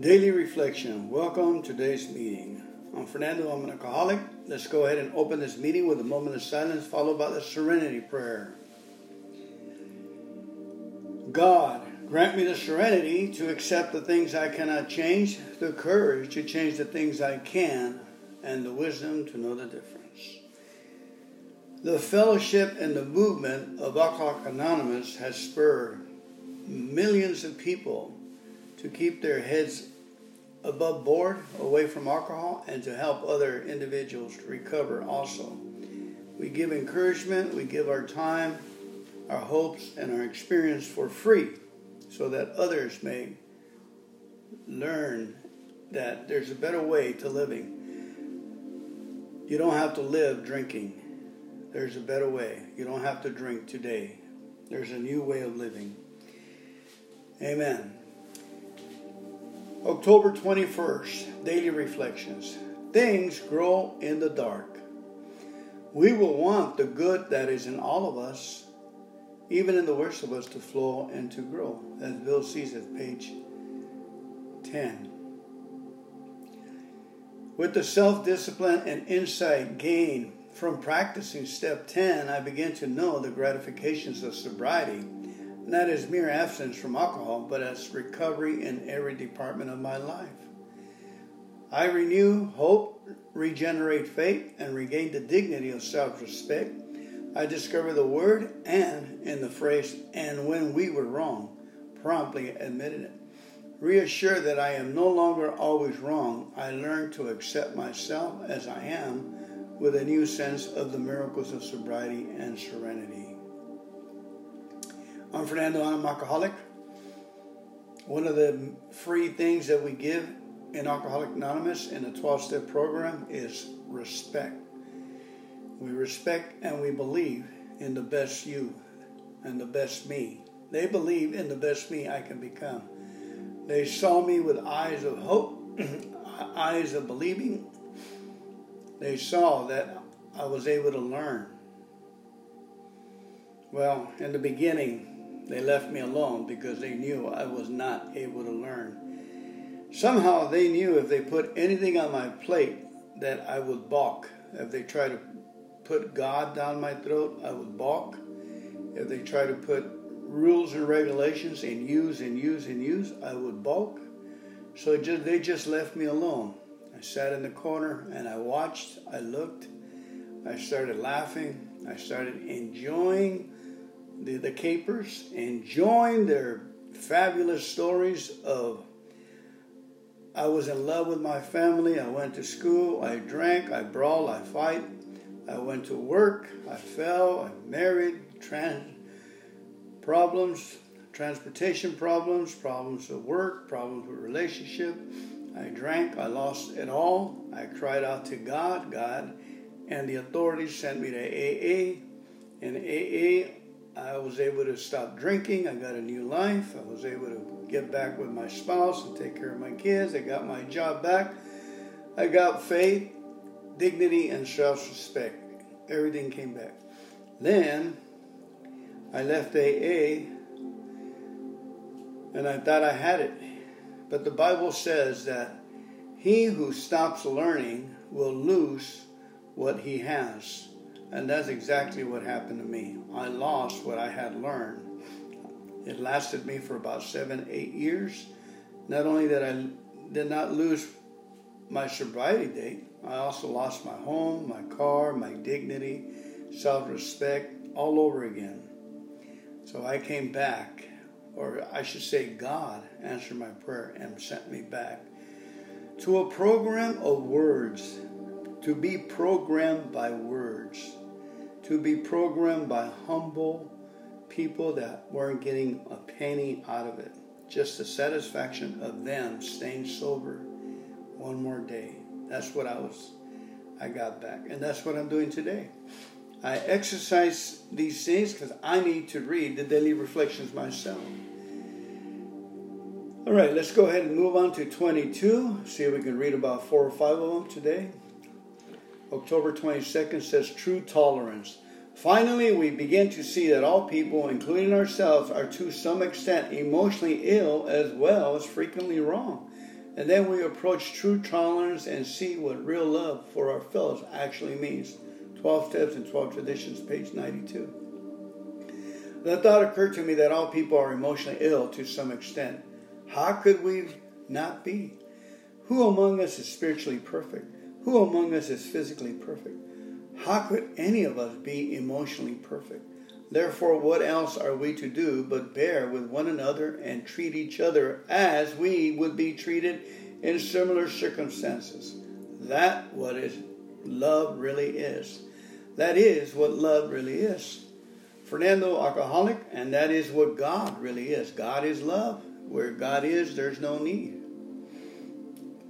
Daily Reflection. Welcome to today's meeting. I'm Fernando, I'm an alcoholic. Let's go ahead and open this meeting with a moment of silence followed by the serenity prayer. God, grant me the serenity to accept the things I cannot change, the courage to change the things I can, and the wisdom to know the difference. The fellowship and the movement of Alcoholics Anonymous has spurred millions of people to keep their heads above board, away from alcohol, and to help other individuals recover also. We give encouragement, we give our time, our hopes, and our experience for free so that others may learn that there's a better way to living. You don't have to live drinking. There's a better way. You don't have to drink today. There's a new way of living. Amen. October 21st, Daily Reflections. Things grow in the dark. We will want the good that is in all of us, even in the worst of us, to flow and to grow, as Bill Sees It page 10. With the self discipline and insight gained from practicing step 10, I begin to know the gratifications of sobriety not as mere absence from alcohol, but as recovery in every department of my life. I renew hope, regenerate faith, and regain the dignity of self respect. I discover the word and in the phrase, and when we were wrong, promptly admitted it. Reassured that I am no longer always wrong, I learn to accept myself as I am with a new sense of the miracles of sobriety and serenity. I'm Fernando. I'm an alcoholic. One of the free things that we give in Alcoholic Anonymous in the 12 step program is respect. We respect and we believe in the best you and the best me. They believe in the best me I can become. They saw me with eyes of hope, eyes of believing. They saw that I was able to learn. Well, in the beginning, they left me alone because they knew I was not able to learn. Somehow they knew if they put anything on my plate that I would balk. If they tried to put God down my throat, I would balk. If they tried to put rules and regulations and use and use and use, I would balk. So just, they just left me alone. I sat in the corner and I watched, I looked, I started laughing, I started enjoying the, the capers, enjoying their fabulous stories of I was in love with my family, I went to school, I drank, I brawled, I fight, I went to work, I fell, I married, trans problems, transportation problems, problems at work, problems with relationship. I drank, I lost it all. I cried out to God, God, and the authorities sent me to AA. In AA, I was able to stop drinking. I got a new life. I was able to get back with my spouse and take care of my kids. I got my job back. I got faith, dignity, and self respect. Everything came back. Then I left AA and I thought I had it. But the Bible says that he who stops learning will lose what he has. And that's exactly what happened to me. I lost what I had learned. It lasted me for about seven, eight years. Not only that I did not lose my sobriety date, I also lost my home, my car, my dignity, self respect, all over again. So I came back, or I should say, God answered my prayer and sent me back to a program of words, to be programmed by words to be programmed by humble people that weren't getting a penny out of it. Just the satisfaction of them staying sober one more day. That's what I was, I got back. And that's what I'm doing today. I exercise these things because I need to read the daily reflections myself. All right, let's go ahead and move on to 22. See if we can read about four or five of them today. October 22nd says true tolerance. Finally, we begin to see that all people, including ourselves, are to some extent emotionally ill as well as frequently wrong. And then we approach true tolerance and see what real love for our fellows actually means. 12 Steps and 12 Traditions, page 92. The thought occurred to me that all people are emotionally ill to some extent. How could we not be? Who among us is spiritually perfect? Who among us is physically perfect? How could any of us be emotionally perfect? Therefore, what else are we to do but bear with one another and treat each other as we would be treated in similar circumstances? That what is love really is. That is what love really is. Fernando Alcoholic, and that is what God really is. God is love. Where God is, there's no need.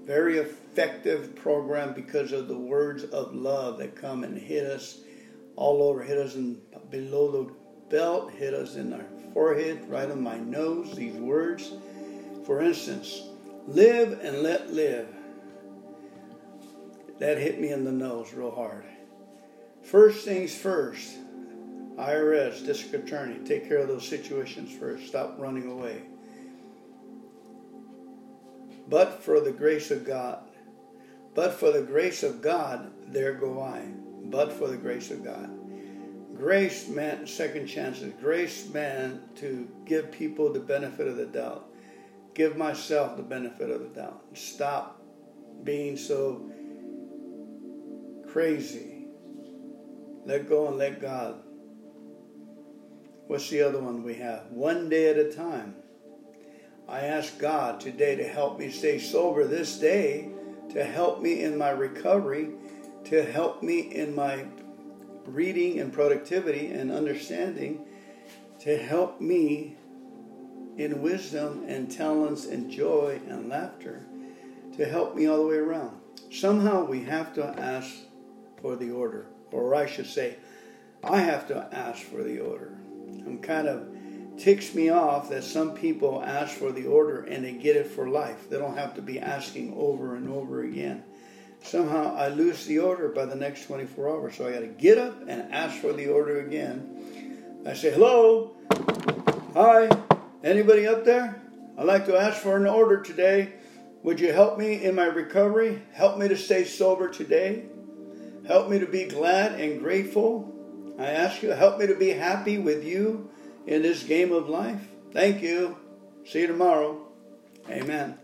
Very effective program because of the words of love that come and hit us all over, hit us in, below the belt, hit us in our forehead, right on my nose, these words. For instance, live and let live. That hit me in the nose real hard. First things first, IRS, district attorney, take care of those situations first. Stop running away. But for the grace of God, but for the grace of God, there go I. But for the grace of God. Grace meant second chances. Grace meant to give people the benefit of the doubt. Give myself the benefit of the doubt. Stop being so crazy. Let go and let God. What's the other one we have? One day at a time. I ask God today to help me stay sober this day, to help me in my recovery, to help me in my reading and productivity and understanding, to help me in wisdom and talents and joy and laughter, to help me all the way around. Somehow we have to ask for the order, or I should say, I have to ask for the order. I'm kind of ticks me off that some people ask for the order and they get it for life. They don't have to be asking over and over again. Somehow I lose the order by the next 24 hours, so I got to get up and ask for the order again. I say, "Hello, hi, anybody up there? I'd like to ask for an order today. Would you help me in my recovery? Help me to stay sober today. Help me to be glad and grateful I ask you, help me to be happy with you in this game of life. Thank you. See you tomorrow. Amen.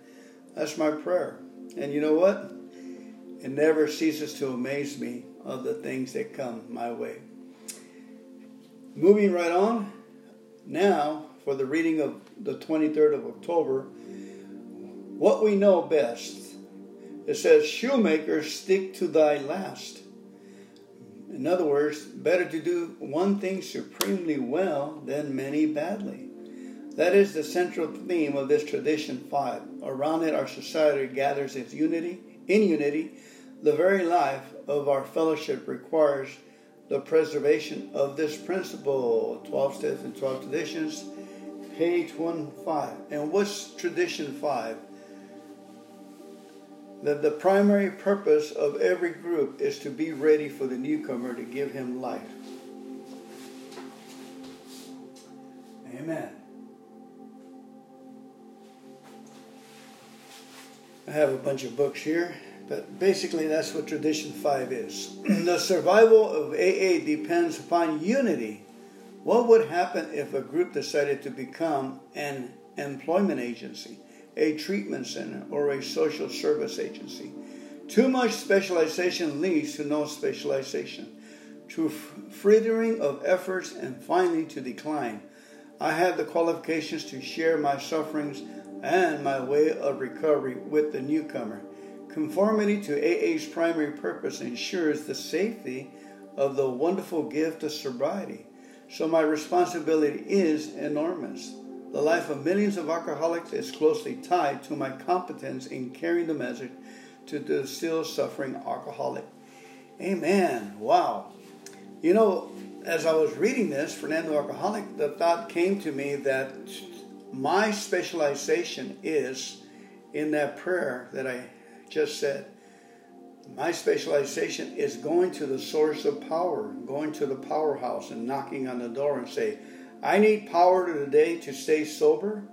That's my prayer. And you know what? It never ceases to amaze me of the things that come my way. Moving right on, now for the reading of the 23rd of October, what we know best. It says, Shoemaker, stick to thy last. In other words, better to do one thing supremely well than many badly. That is the central theme of this tradition five. Around it, our society gathers its unity. In unity, the very life of our fellowship requires the preservation of this principle. 12 steps and 12 traditions, page 1 5. And what's tradition 5? That the primary purpose of every group is to be ready for the newcomer to give him life. Amen. I have a bunch of books here, but basically that's what Tradition 5 is. the survival of AA depends upon unity. What would happen if a group decided to become an employment agency? A treatment center, or a social service agency. Too much specialization leads to no specialization, to frittering of efforts, and finally to decline. I have the qualifications to share my sufferings and my way of recovery with the newcomer. Conformity to AA's primary purpose ensures the safety of the wonderful gift of sobriety. So my responsibility is enormous. The life of millions of alcoholics is closely tied to my competence in carrying the message to the still suffering alcoholic. Amen. Wow. You know, as I was reading this, Fernando Alcoholic, the thought came to me that my specialization is in that prayer that I just said. My specialization is going to the source of power, going to the powerhouse and knocking on the door and say, I need power today to stay sober.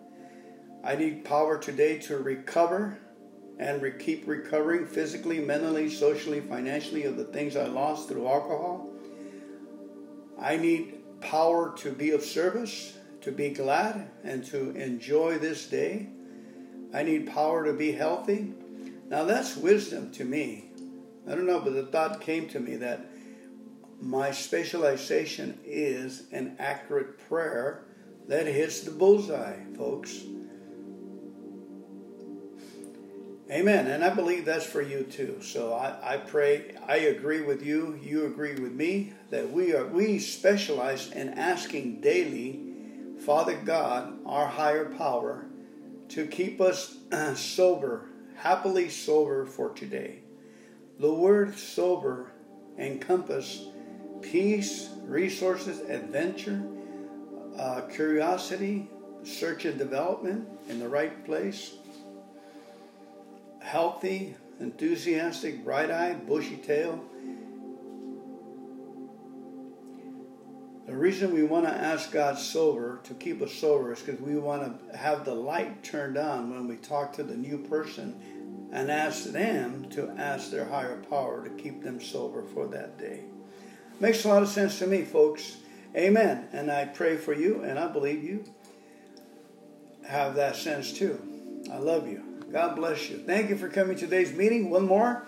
I need power today to recover. and re- keep recovering physically, mentally, socially, financially of the things I lost through alcohol. I need power to be of service, to be glad, and to enjoy this day. I need power to be healthy. Now that's wisdom to me. I don't know, but the thought came to me that my specialization is an accurate prayer that hits the bullseye, folks. Amen. And I believe that's for you too. So I, I pray, I agree with you, you agree with me, that we are we specialize in asking daily, Father God, our higher power, to keep us uh, sober, happily sober for today. The word sober encompass peace, resources, adventure, uh, curiosity, search and development in the right place, healthy, enthusiastic, bright eye, bushy tail. The reason we want to ask God sober, to keep us sober, is because we want to have the light turned on when we talk to the new person and ask them to ask their higher power to keep them sober for that day. Makes a lot of sense to me, folks. Amen. And I pray for you, and I believe you have that sense too. I love you. God bless you. Thank you for coming to today's meeting. One more.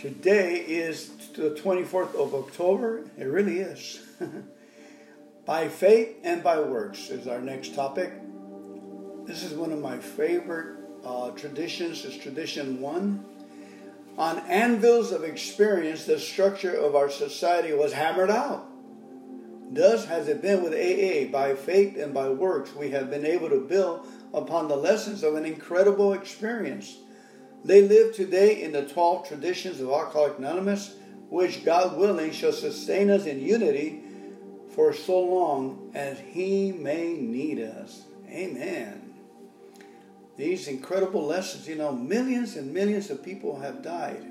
Today is the 24th of October. It really is. by faith and by works is our next topic. This is one of my favorite uh, traditions. It's tradition one. On anvils of experience, the structure of our society was hammered out. Thus has it been with AA. By faith and by works, we have been able to build upon the lessons of an incredible experience. They live today in the 12 traditions of Alcoholics Anonymous, which, God willing, shall sustain us in unity for so long as He may need us. Amen. These incredible lessons, you know, millions and millions of people have died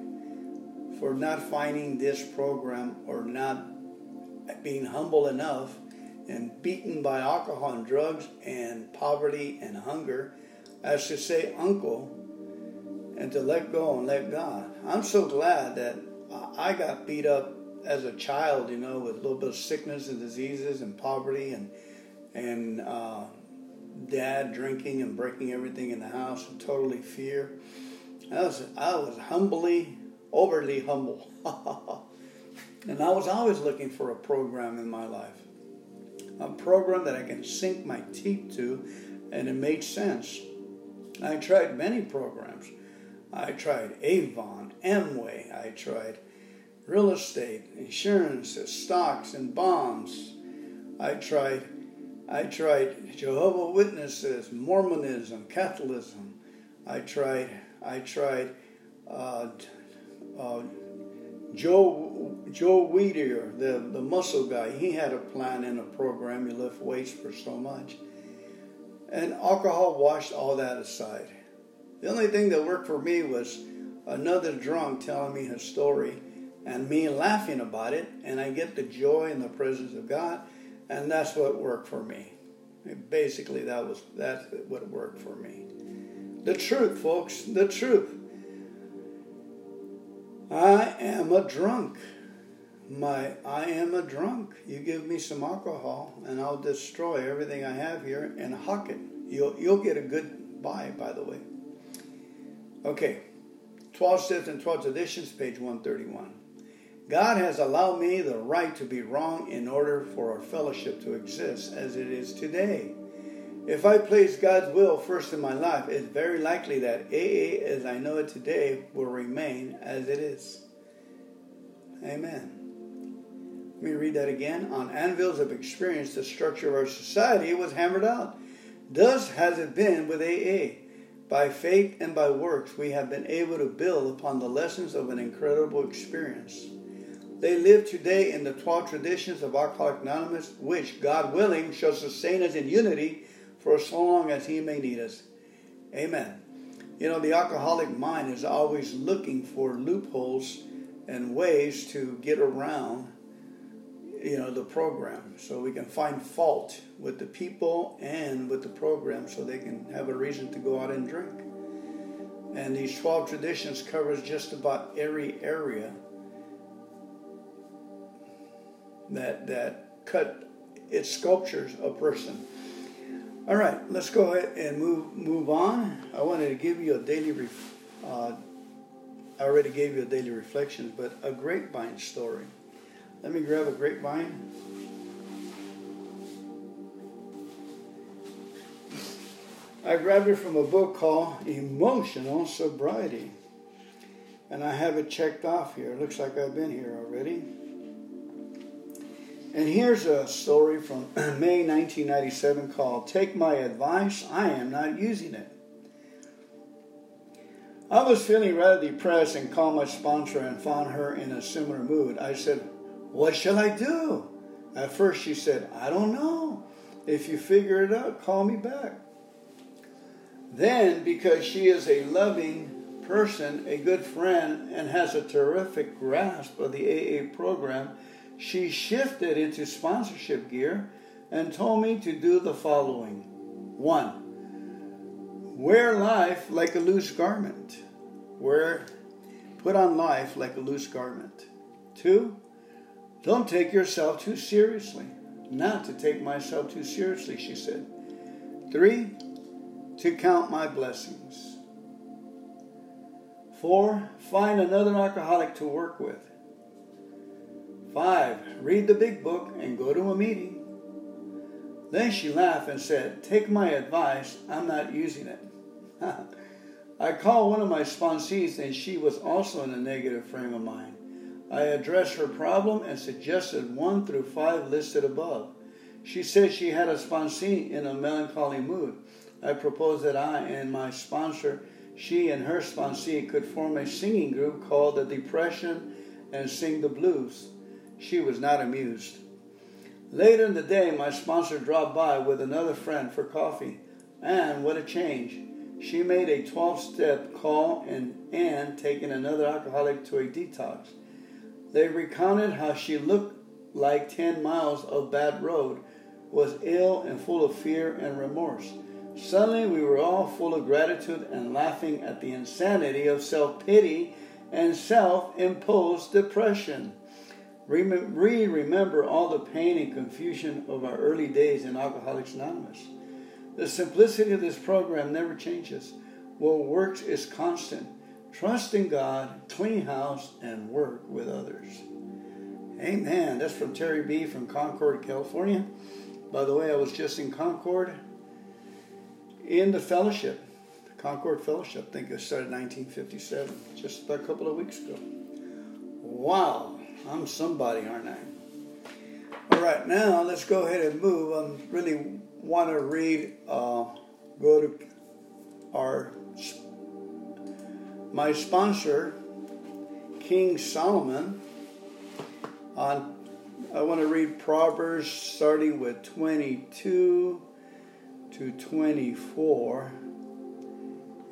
for not finding this program or not being humble enough and beaten by alcohol and drugs and poverty and hunger as to say uncle and to let go and let God. I'm so glad that I got beat up as a child, you know, with a little bit of sickness and diseases and poverty and and uh, dad drinking and breaking everything in the house and totally fear. I was I was humbly, overly humble. and I was always looking for a program in my life. A program that I can sink my teeth to and it made sense. I tried many programs. I tried Avon, Amway, I tried real estate, insurance, stocks and bonds. I tried I tried Jehovah Witnesses, Mormonism, Catholicism. I tried I tried uh, uh, Joe Joe Weider, the, the muscle guy. He had a plan and a program. He lift weights for so much, and alcohol washed all that aside. The only thing that worked for me was another drunk telling me his story and me laughing about it, and I get the joy in the presence of God and that's what worked for me. Basically, that was that's what worked for me. The truth, folks, the truth. I am a drunk. My I am a drunk. You give me some alcohol and I'll destroy everything I have here and huck it. You'll you'll get a good buy, by the way. Okay. 12 steps and 12 traditions, page 131. God has allowed me the right to be wrong in order for our fellowship to exist as it is today. If I place God's will first in my life, it's very likely that AA as I know it today will remain as it is. Amen. Let me read that again. On anvils of experience, the structure of our society was hammered out. Thus has it been with AA. By faith and by works, we have been able to build upon the lessons of an incredible experience. They live today in the 12 traditions of Alcoholics Anonymous, which, God willing, shall sustain us in unity for so long as He may need us. Amen. You know, the alcoholic mind is always looking for loopholes and ways to get around, you know, the program. So we can find fault with the people and with the program so they can have a reason to go out and drink. And these 12 traditions covers just about every area that that cut it sculptures a person. All right, let's go ahead and move move on. I wanted to give you a daily. Ref, uh, I already gave you a daily reflection, but a grapevine story. Let me grab a grapevine. I grabbed it from a book called Emotional Sobriety. And I have it checked off here. Looks like I've been here already. And here's a story from May 1997 called Take My Advice, I Am Not Using It. I was feeling rather depressed and called my sponsor and found her in a similar mood. I said, What shall I do? At first, she said, I don't know. If you figure it out, call me back. Then, because she is a loving person, a good friend, and has a terrific grasp of the AA program, she shifted into sponsorship gear and told me to do the following. One, wear life like a loose garment. Wear, put on life like a loose garment. Two, don't take yourself too seriously. Not to take myself too seriously, she said. Three, to count my blessings. Four, find another alcoholic to work with. Five, read the big book and go to a meeting. Then she laughed and said, Take my advice, I'm not using it. I called one of my sponsees and she was also in a negative frame of mind. I addressed her problem and suggested one through five listed above. She said she had a sponsee in a melancholy mood. I proposed that I and my sponsor, she and her sponsee, could form a singing group called the Depression and Sing the Blues. She was not amused. Later in the day, my sponsor dropped by with another friend for coffee, and what a change! She made a 12 step call and, and taking another alcoholic to a detox. They recounted how she looked like 10 miles of bad road, was ill and full of fear and remorse. Suddenly, we were all full of gratitude and laughing at the insanity of self pity and self imposed depression. We remember all the pain and confusion of our early days in Alcoholics Anonymous. The simplicity of this program never changes. What works is constant. Trust in God, clean house, and work with others. Amen. That's from Terry B. from Concord, California. By the way, I was just in Concord in the fellowship, the Concord Fellowship. I think it started in 1957, just a couple of weeks ago. Wow. I'm somebody, aren't I? All right, now let's go ahead and move. I really want to read, uh, go to our my sponsor, King Solomon. On, I want to read Proverbs starting with 22 to 24.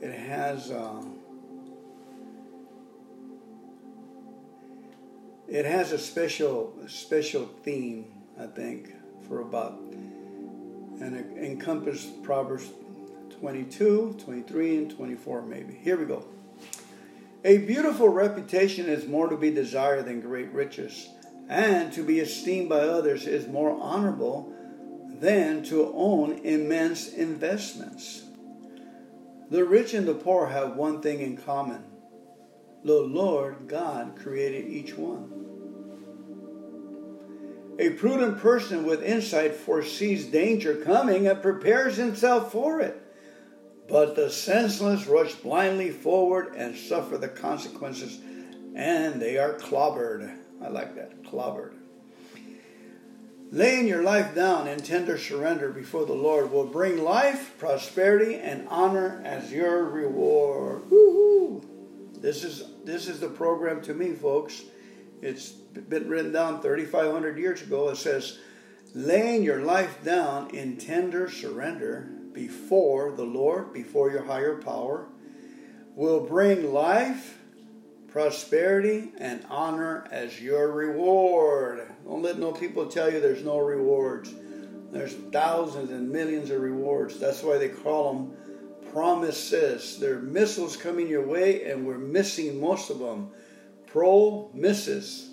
It has. Uh, It has a special special theme, I think, for about and it encompasses Proverbs 22, 23, and 24, maybe. Here we go. A beautiful reputation is more to be desired than great riches, and to be esteemed by others is more honorable than to own immense investments. The rich and the poor have one thing in common the Lord God created each one. A prudent person with insight foresees danger coming and prepares himself for it. But the senseless rush blindly forward and suffer the consequences, and they are clobbered. I like that, clobbered. Laying your life down in tender surrender before the Lord will bring life, prosperity, and honor as your reward. Woo-hoo. This is this is the program to me, folks. It's been written down 3,500 years ago. It says, laying your life down in tender surrender before the Lord, before your higher power, will bring life, prosperity, and honor as your reward. Don't let no people tell you there's no rewards. There's thousands and millions of rewards. That's why they call them promises. There are missiles coming your way, and we're missing most of them. Pro misses.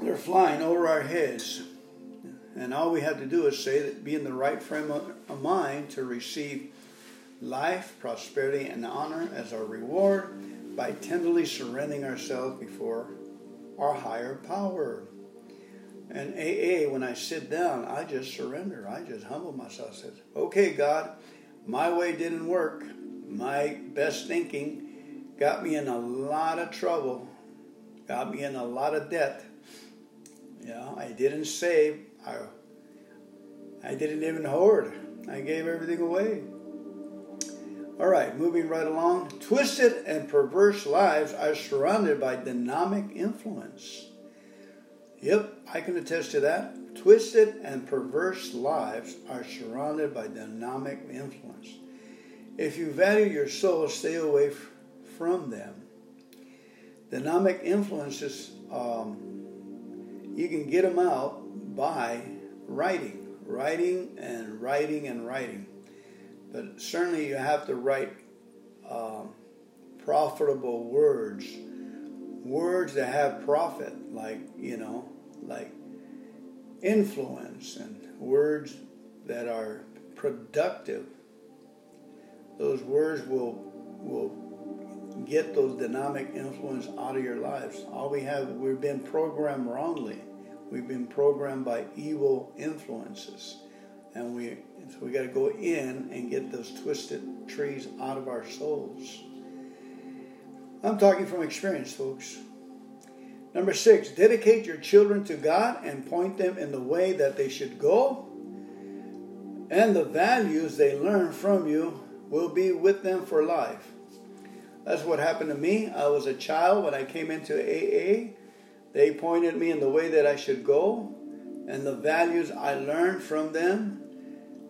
They're flying over our heads. And all we have to do is say that be in the right frame of mind to receive life, prosperity, and honor as our reward by tenderly surrendering ourselves before our higher power. And AA, when I sit down, I just surrender. I just humble myself. Says, "Okay, God, my way didn't work. My best thinking got me in a lot of trouble. Got me in a lot of debt. Yeah, I didn't save. I, I didn't even hoard. I gave everything away. All right, moving right along. Twisted and perverse lives are surrounded by dynamic influence. Yep, I can attest to that. Twisted and perverse lives are surrounded by dynamic influence. If you value your soul, stay away f- from them. Dynamic influences um, you can get them out by writing, writing and writing and writing. But certainly you have to write um, profitable words, words that have profit, like, you know, like influence and words that are productive. Those words will will get those dynamic influence out of your lives. All we have, we've been programmed wrongly. We've been programmed by evil influences, and we so we got to go in and get those twisted trees out of our souls. I'm talking from experience, folks. Number six, dedicate your children to God and point them in the way that they should go, and the values they learn from you will be with them for life. That's what happened to me. I was a child when I came into AA. They pointed me in the way that I should go and the values I learned from them.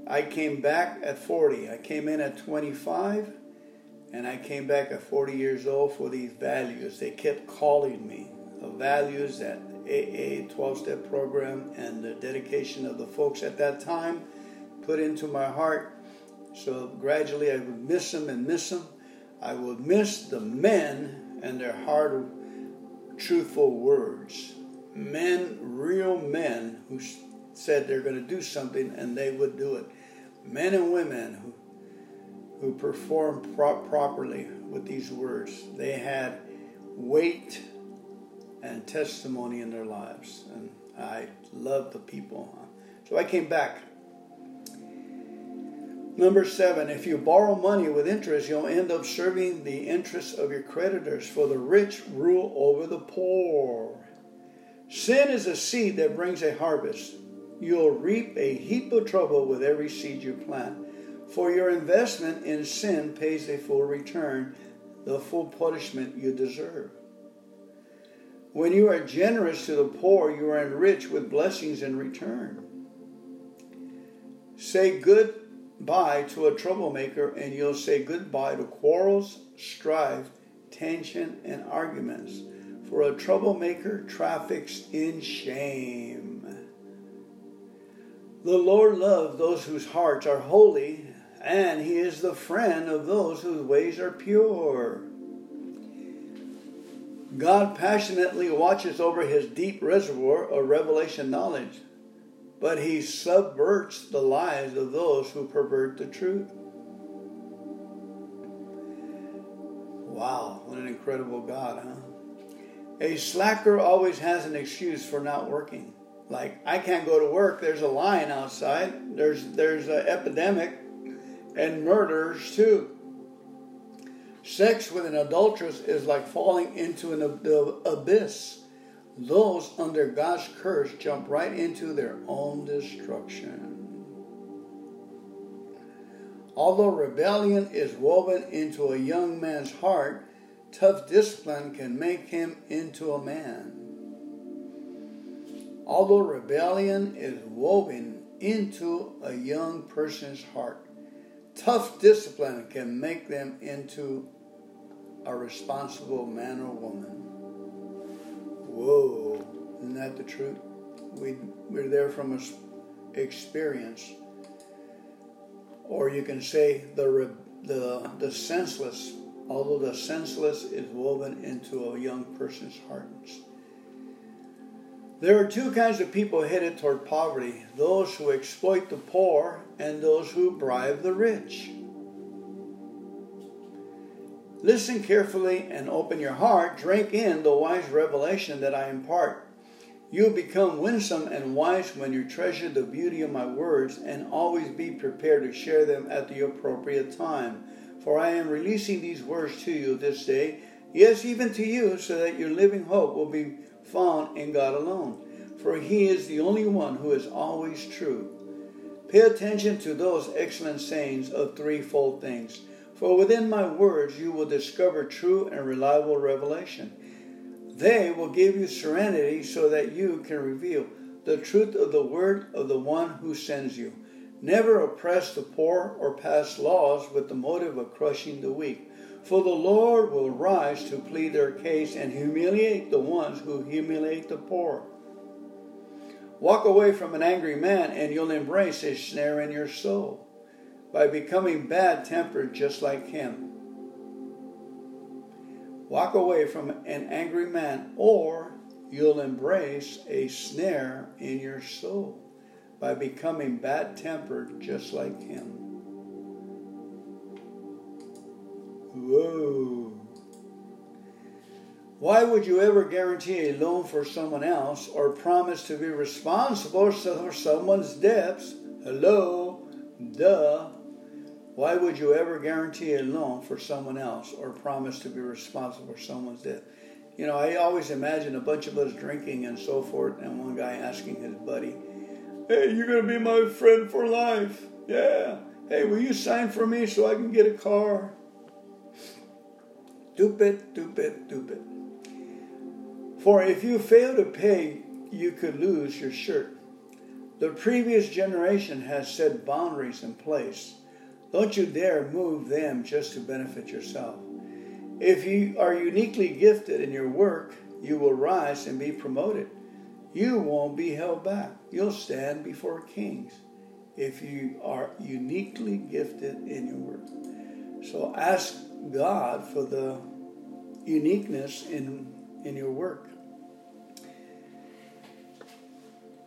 I came back at 40. I came in at 25 and I came back at 40 years old for these values. They kept calling me. The values that AA 12 step program and the dedication of the folks at that time put into my heart. So gradually I would miss them and miss them. I would miss the men and their hard truthful words. Men, real men who said they're going to do something and they would do it. Men and women who who performed pro- properly with these words. They had weight and testimony in their lives, and I love the people. So I came back. Number seven, if you borrow money with interest, you'll end up serving the interests of your creditors, for the rich rule over the poor. Sin is a seed that brings a harvest. You'll reap a heap of trouble with every seed you plant. For your investment in sin pays a full return, the full punishment you deserve. When you are generous to the poor, you are enriched with blessings in return. Say good bye to a troublemaker and you'll say goodbye to quarrels, strife, tension, and arguments. For a troublemaker traffics in shame. The Lord loves those whose hearts are holy, and He is the friend of those whose ways are pure. God passionately watches over His deep reservoir of revelation knowledge but he subverts the lies of those who pervert the truth. Wow, what an incredible God, huh? A slacker always has an excuse for not working. Like, I can't go to work, there's a lion outside, there's, there's an epidemic, and murders too. Sex with an adulteress is like falling into an abyss those under God's curse jump right into their own destruction. Although rebellion is woven into a young man's heart, tough discipline can make him into a man. Although rebellion is woven into a young person's heart, tough discipline can make them into a responsible man or woman. Whoa, isn't that the truth? We, we're there from experience. Or you can say the, the, the senseless, although the senseless is woven into a young person's heart. There are two kinds of people headed toward poverty those who exploit the poor and those who bribe the rich. Listen carefully and open your heart. Drink in the wise revelation that I impart. You become winsome and wise when you treasure the beauty of my words and always be prepared to share them at the appropriate time. For I am releasing these words to you this day, yes, even to you, so that your living hope will be found in God alone. For He is the only one who is always true. Pay attention to those excellent sayings of threefold things. For within my words you will discover true and reliable revelation. They will give you serenity so that you can reveal the truth of the word of the one who sends you. Never oppress the poor or pass laws with the motive of crushing the weak. For the Lord will rise to plead their case and humiliate the ones who humiliate the poor. Walk away from an angry man and you'll embrace a snare in your soul by becoming bad tempered just like him. Walk away from an angry man, or you'll embrace a snare in your soul by becoming bad tempered just like him. Whoa. Why would you ever guarantee a loan for someone else or promise to be responsible for someone's debts? Hello? Duh. Why would you ever guarantee a loan for someone else or promise to be responsible for someone's debt? You know, I always imagine a bunch of us drinking and so forth, and one guy asking his buddy, Hey, you're going to be my friend for life. Yeah. Hey, will you sign for me so I can get a car? Stupid, stupid, stupid. For if you fail to pay, you could lose your shirt. The previous generation has set boundaries in place don't you dare move them just to benefit yourself. If you are uniquely gifted in your work, you will rise and be promoted. You won't be held back. You'll stand before kings if you are uniquely gifted in your work. So ask God for the uniqueness in, in your work.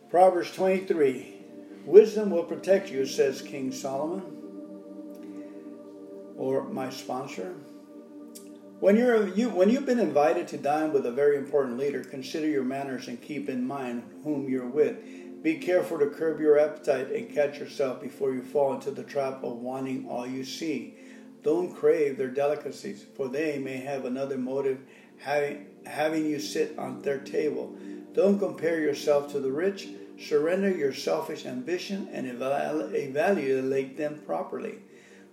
Proverbs 23 Wisdom will protect you, says King Solomon or my sponsor. When you're you when you've been invited to dine with a very important leader, consider your manners and keep in mind whom you're with. Be careful to curb your appetite and catch yourself before you fall into the trap of wanting all you see. Don't crave their delicacies, for they may have another motive having, having you sit on their table. Don't compare yourself to the rich. Surrender your selfish ambition and evaluate them properly.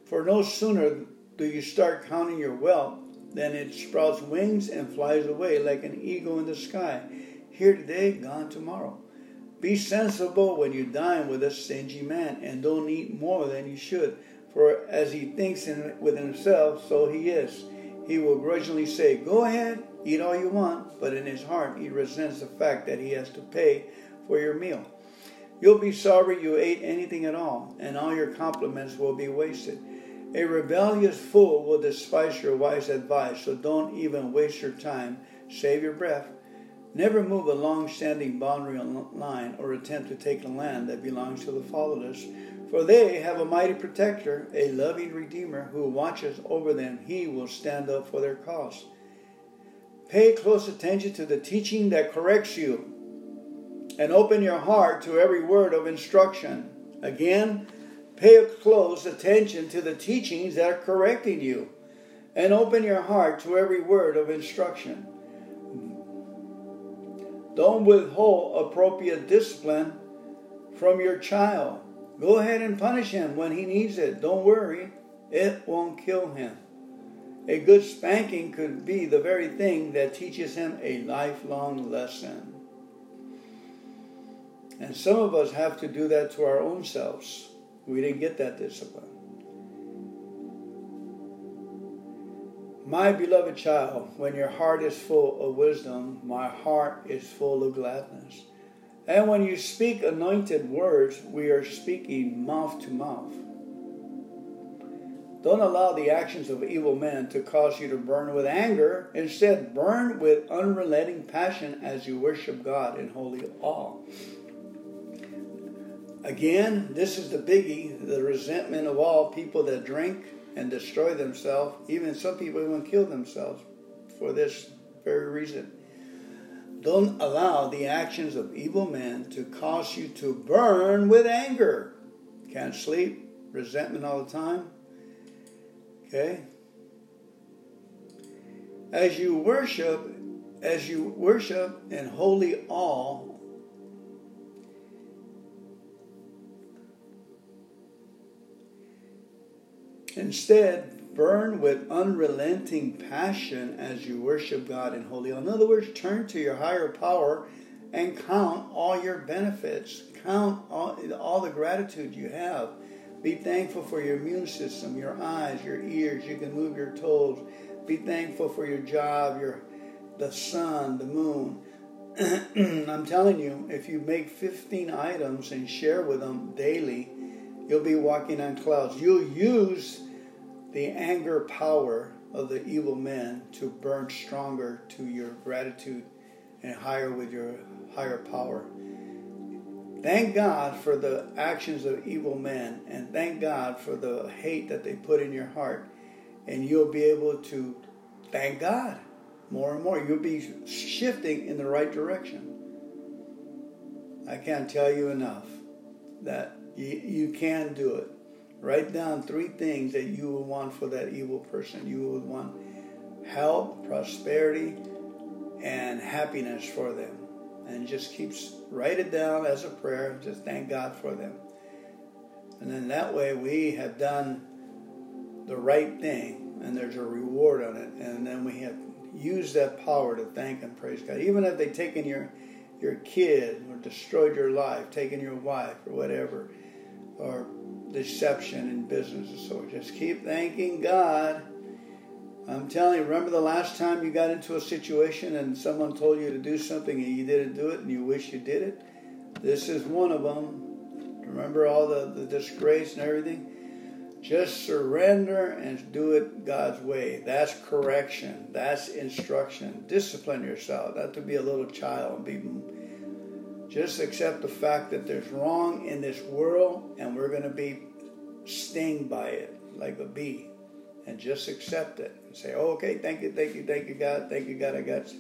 For no sooner do you start counting your wealth than it sprouts wings and flies away like an eagle in the sky. Here today, gone tomorrow. Be sensible when you dine with a stingy man, and don't eat more than you should. For as he thinks in, with himself, so he is. He will grudgingly say, Go ahead, eat all you want, but in his heart he resents the fact that he has to pay for your meal. You'll be sorry you ate anything at all, and all your compliments will be wasted. A rebellious fool will despise your wise advice, so don't even waste your time. Save your breath. Never move a long standing boundary line or attempt to take a land that belongs to the fatherless, for they have a mighty protector, a loving redeemer who watches over them. He will stand up for their cause. Pay close attention to the teaching that corrects you and open your heart to every word of instruction. Again, Pay close attention to the teachings that are correcting you and open your heart to every word of instruction. Don't withhold appropriate discipline from your child. Go ahead and punish him when he needs it. Don't worry, it won't kill him. A good spanking could be the very thing that teaches him a lifelong lesson. And some of us have to do that to our own selves. We didn't get that discipline. My beloved child, when your heart is full of wisdom, my heart is full of gladness. And when you speak anointed words, we are speaking mouth to mouth. Don't allow the actions of evil men to cause you to burn with anger. Instead, burn with unrelenting passion as you worship God in holy awe. Again, this is the biggie the resentment of all people that drink and destroy themselves. Even some people even kill themselves for this very reason. Don't allow the actions of evil men to cause you to burn with anger. Can't sleep, resentment all the time. Okay? As you worship, as you worship in holy awe, instead burn with unrelenting passion as you worship God in holy. In other words, turn to your higher power and count all your benefits. Count all, all the gratitude you have. Be thankful for your immune system, your eyes, your ears. You can move your toes. Be thankful for your job, your the sun, the moon. I'm telling you, if you make 15 items and share with them daily, you'll be walking on clouds. You'll use the anger power of the evil men to burn stronger to your gratitude and higher with your higher power. Thank God for the actions of evil men and thank God for the hate that they put in your heart. And you'll be able to thank God more and more. You'll be shifting in the right direction. I can't tell you enough that you, you can do it. Write down three things that you will want for that evil person. You would want health, prosperity, and happiness for them. And just keep write it down as a prayer. Just thank God for them. And then that way we have done the right thing and there's a reward on it. And then we have used that power to thank and praise God. Even if they've taken your your kid or destroyed your life, taken your wife or whatever, or deception in business. So just keep thanking God. I'm telling you, remember the last time you got into a situation and someone told you to do something and you didn't do it and you wish you did it? This is one of them. Remember all the, the disgrace and everything? Just surrender and do it God's way. That's correction. That's instruction. Discipline yourself. Not to be a little child and be just accept the fact that there's wrong in this world and we're going to be stung by it like a bee. And just accept it and say, oh, okay, thank you, thank you, thank you, God, thank you, God, I got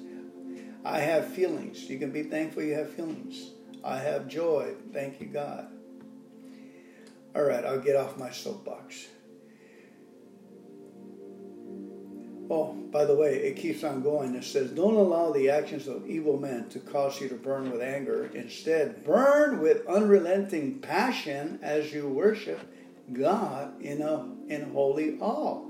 I have feelings. You can be thankful you have feelings. I have joy. Thank you, God. All right, I'll get off my soapbox. Oh, by the way, it keeps on going. It says, Don't allow the actions of evil men to cause you to burn with anger. Instead, burn with unrelenting passion as you worship God in, a, in holy awe.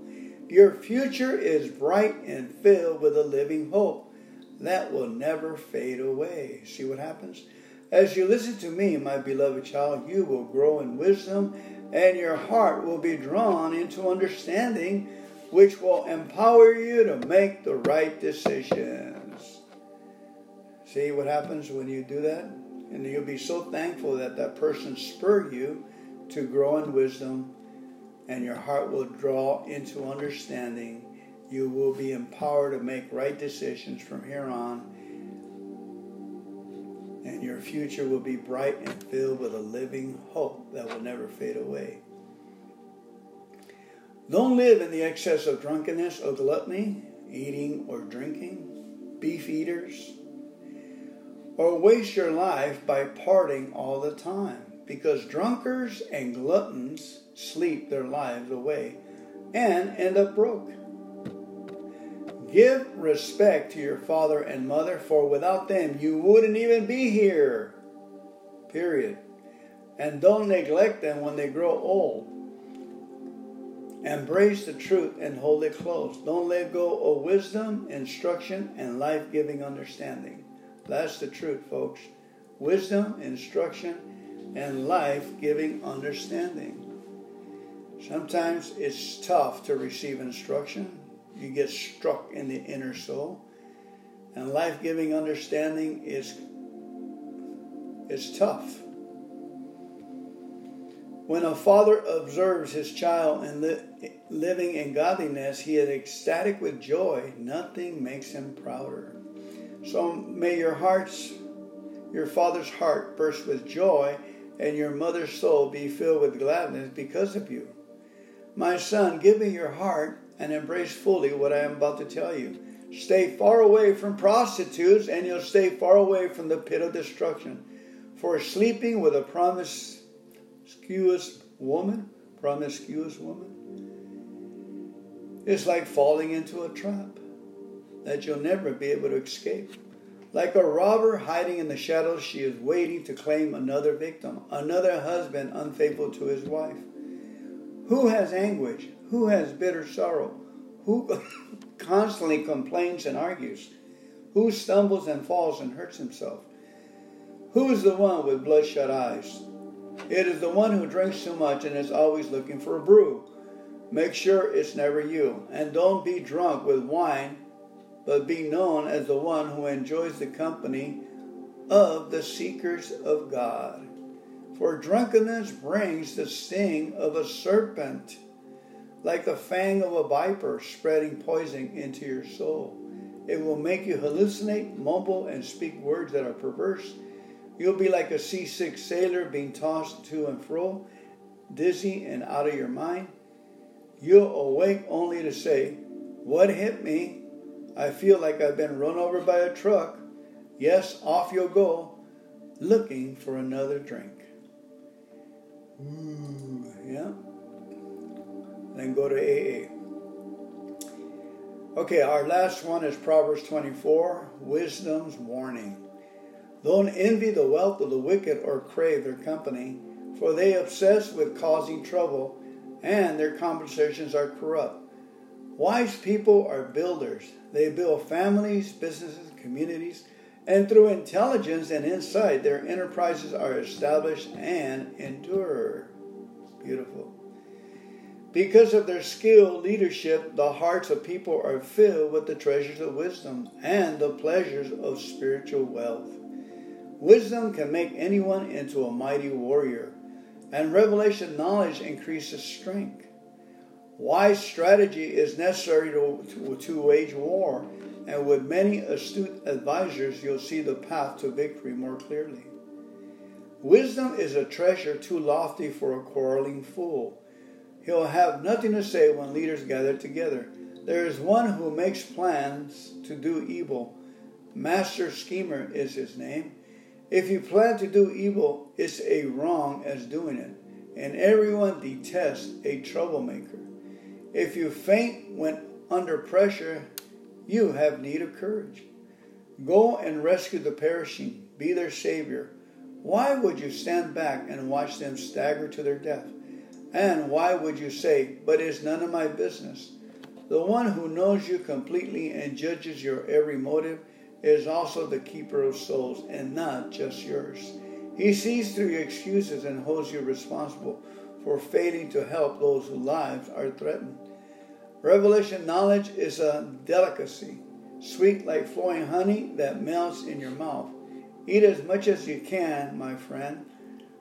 Your future is bright and filled with a living hope that will never fade away. See what happens? As you listen to me, my beloved child, you will grow in wisdom and your heart will be drawn into understanding which will empower you to make the right decisions. See what happens when you do that? And you'll be so thankful that that person spurred you to grow in wisdom, and your heart will draw into understanding. You will be empowered to make right decisions from here on, and your future will be bright and filled with a living hope that will never fade away. Don't live in the excess of drunkenness or gluttony, eating or drinking, beef eaters, or waste your life by partying all the time, because drunkards and gluttons sleep their lives away and end up broke. Give respect to your father and mother, for without them you wouldn't even be here. Period. And don't neglect them when they grow old Embrace the truth and hold it close. Don't let go of wisdom, instruction, and life giving understanding. That's the truth, folks. Wisdom, instruction, and life giving understanding. Sometimes it's tough to receive instruction. You get struck in the inner soul. And life giving understanding is, is tough. When a father observes his child and, li- living in godliness, he is ecstatic with joy. Nothing makes him prouder. So may your hearts, your father's heart burst with joy, and your mother's soul be filled with gladness because of you. My son, give me your heart and embrace fully what I am about to tell you. Stay far away from prostitutes, and you'll stay far away from the pit of destruction. For sleeping with a promiscuous woman, promiscuous woman, is like falling into a trap that you'll never be able to escape. Like a robber hiding in the shadows, she is waiting to claim another victim, another husband unfaithful to his wife. Who has anguish? Who has bitter sorrow? Who constantly complains and argues? Who stumbles and falls and hurts himself? Who is the one with bloodshot eyes? It is the one who drinks too much and is always looking for a brew. Make sure it's never you. And don't be drunk with wine, but be known as the one who enjoys the company of the seekers of God. For drunkenness brings the sting of a serpent, like the fang of a viper spreading poison into your soul. It will make you hallucinate, mumble, and speak words that are perverse. You'll be like a seasick sailor being tossed to and fro, dizzy and out of your mind. You'll awake only to say, What hit me? I feel like I've been run over by a truck. Yes, off you'll go, looking for another drink. Ooh, yeah. Then go to AA. Okay, our last one is Proverbs 24, wisdom's warning. Don't envy the wealth of the wicked or crave their company, for they obsess with causing trouble, and their conversations are corrupt. Wise people are builders. They build families, businesses, communities, and through intelligence and insight, their enterprises are established and endure. Beautiful. Because of their skill, leadership, the hearts of people are filled with the treasures of wisdom and the pleasures of spiritual wealth. Wisdom can make anyone into a mighty warrior, and revelation knowledge increases strength. Wise strategy is necessary to, to, to wage war and with many astute advisors, you'll see the path to victory more clearly. Wisdom is a treasure too lofty for a quarreling fool. He'll have nothing to say when leaders gather together. There is one who makes plans to do evil. Master Schemer is his name. If you plan to do evil, it's a wrong as doing it, and everyone detests a troublemaker. If you faint when under pressure, you have need of courage. Go and rescue the perishing, be their Savior. Why would you stand back and watch them stagger to their death? And why would you say, But it's none of my business? The one who knows you completely and judges your every motive is also the keeper of souls and not just yours. He sees through your excuses and holds you responsible for failing to help those whose lives are threatened. Revelation knowledge is a delicacy, sweet like flowing honey that melts in your mouth. Eat as much as you can, my friend,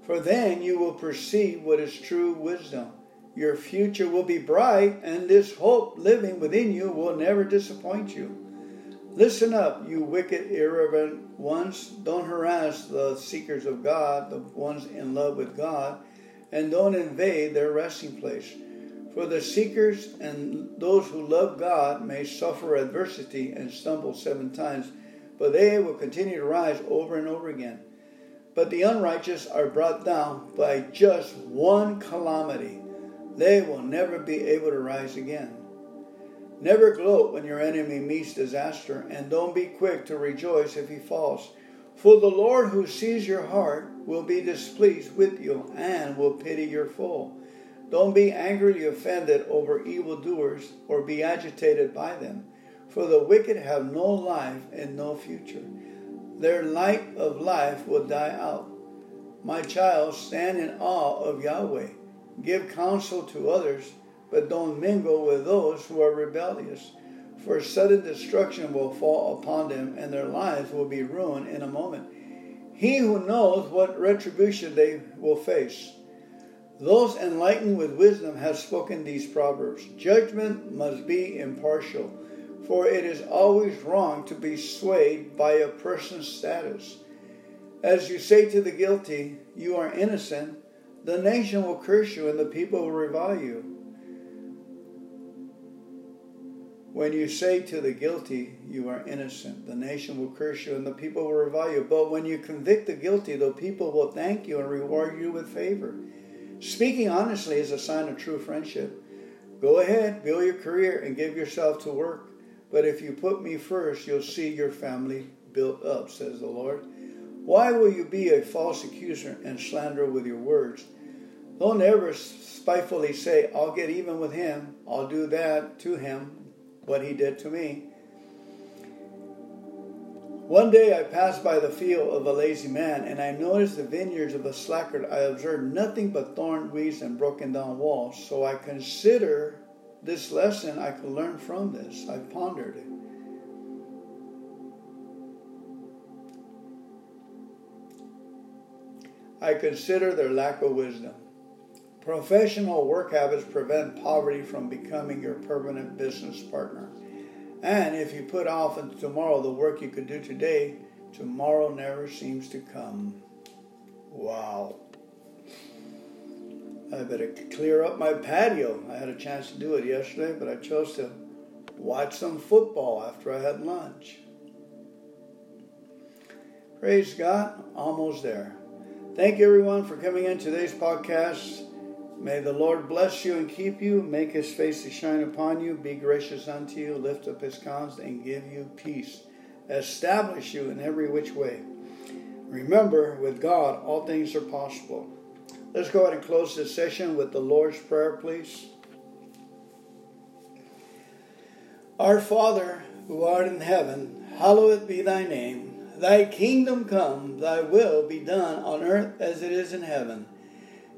for then you will perceive what is true wisdom. Your future will be bright, and this hope living within you will never disappoint you. Listen up, you wicked, irreverent ones. Don't harass the seekers of God, the ones in love with God, and don't invade their resting place. For the seekers and those who love God may suffer adversity and stumble seven times, but they will continue to rise over and over again. But the unrighteous are brought down by just one calamity. They will never be able to rise again. Never gloat when your enemy meets disaster, and don't be quick to rejoice if he falls. For the Lord who sees your heart will be displeased with you and will pity your foe. Don't be angrily offended over evildoers or be agitated by them, for the wicked have no life and no future. Their light of life will die out. My child, stand in awe of Yahweh. Give counsel to others, but don't mingle with those who are rebellious. For sudden destruction will fall upon them, and their lives will be ruined in a moment. He who knows what retribution they will face Those enlightened with wisdom have spoken these proverbs. Judgment must be impartial, for it is always wrong to be swayed by a person's status. As you say to the guilty, You are innocent, the nation will curse you and the people will revile you. When you say to the guilty, You are innocent, the nation will curse you and the people will revile you. But when you convict the guilty, the people will thank you and reward you with favor. Speaking honestly is a sign of true friendship. Go ahead, build your career, and give yourself to work. But if you put me first, you'll see your family built up, says the Lord. Why will you be a false accuser and slander with your words? Don't ever spitefully say, I'll get even with him, I'll do that to him, what he did to me. One day I passed by the field of a lazy man, and I noticed the vineyards of a slacker. I observed nothing but thorn weeds and broken down walls. So I consider this lesson I could learn from this. I pondered it. I consider their lack of wisdom. Professional work habits prevent poverty from becoming your permanent business partner. And if you put off until tomorrow the work you could do today, tomorrow never seems to come. Wow. I better clear up my patio. I had a chance to do it yesterday, but I chose to watch some football after I had lunch. Praise God, almost there. Thank you everyone for coming in today's podcast. May the Lord bless you and keep you, make his face to shine upon you, be gracious unto you, lift up his countenance, and give you peace. Establish you in every which way. Remember, with God, all things are possible. Let's go ahead and close this session with the Lord's Prayer, please. Our Father, who art in heaven, hallowed be thy name. Thy kingdom come, thy will be done on earth as it is in heaven.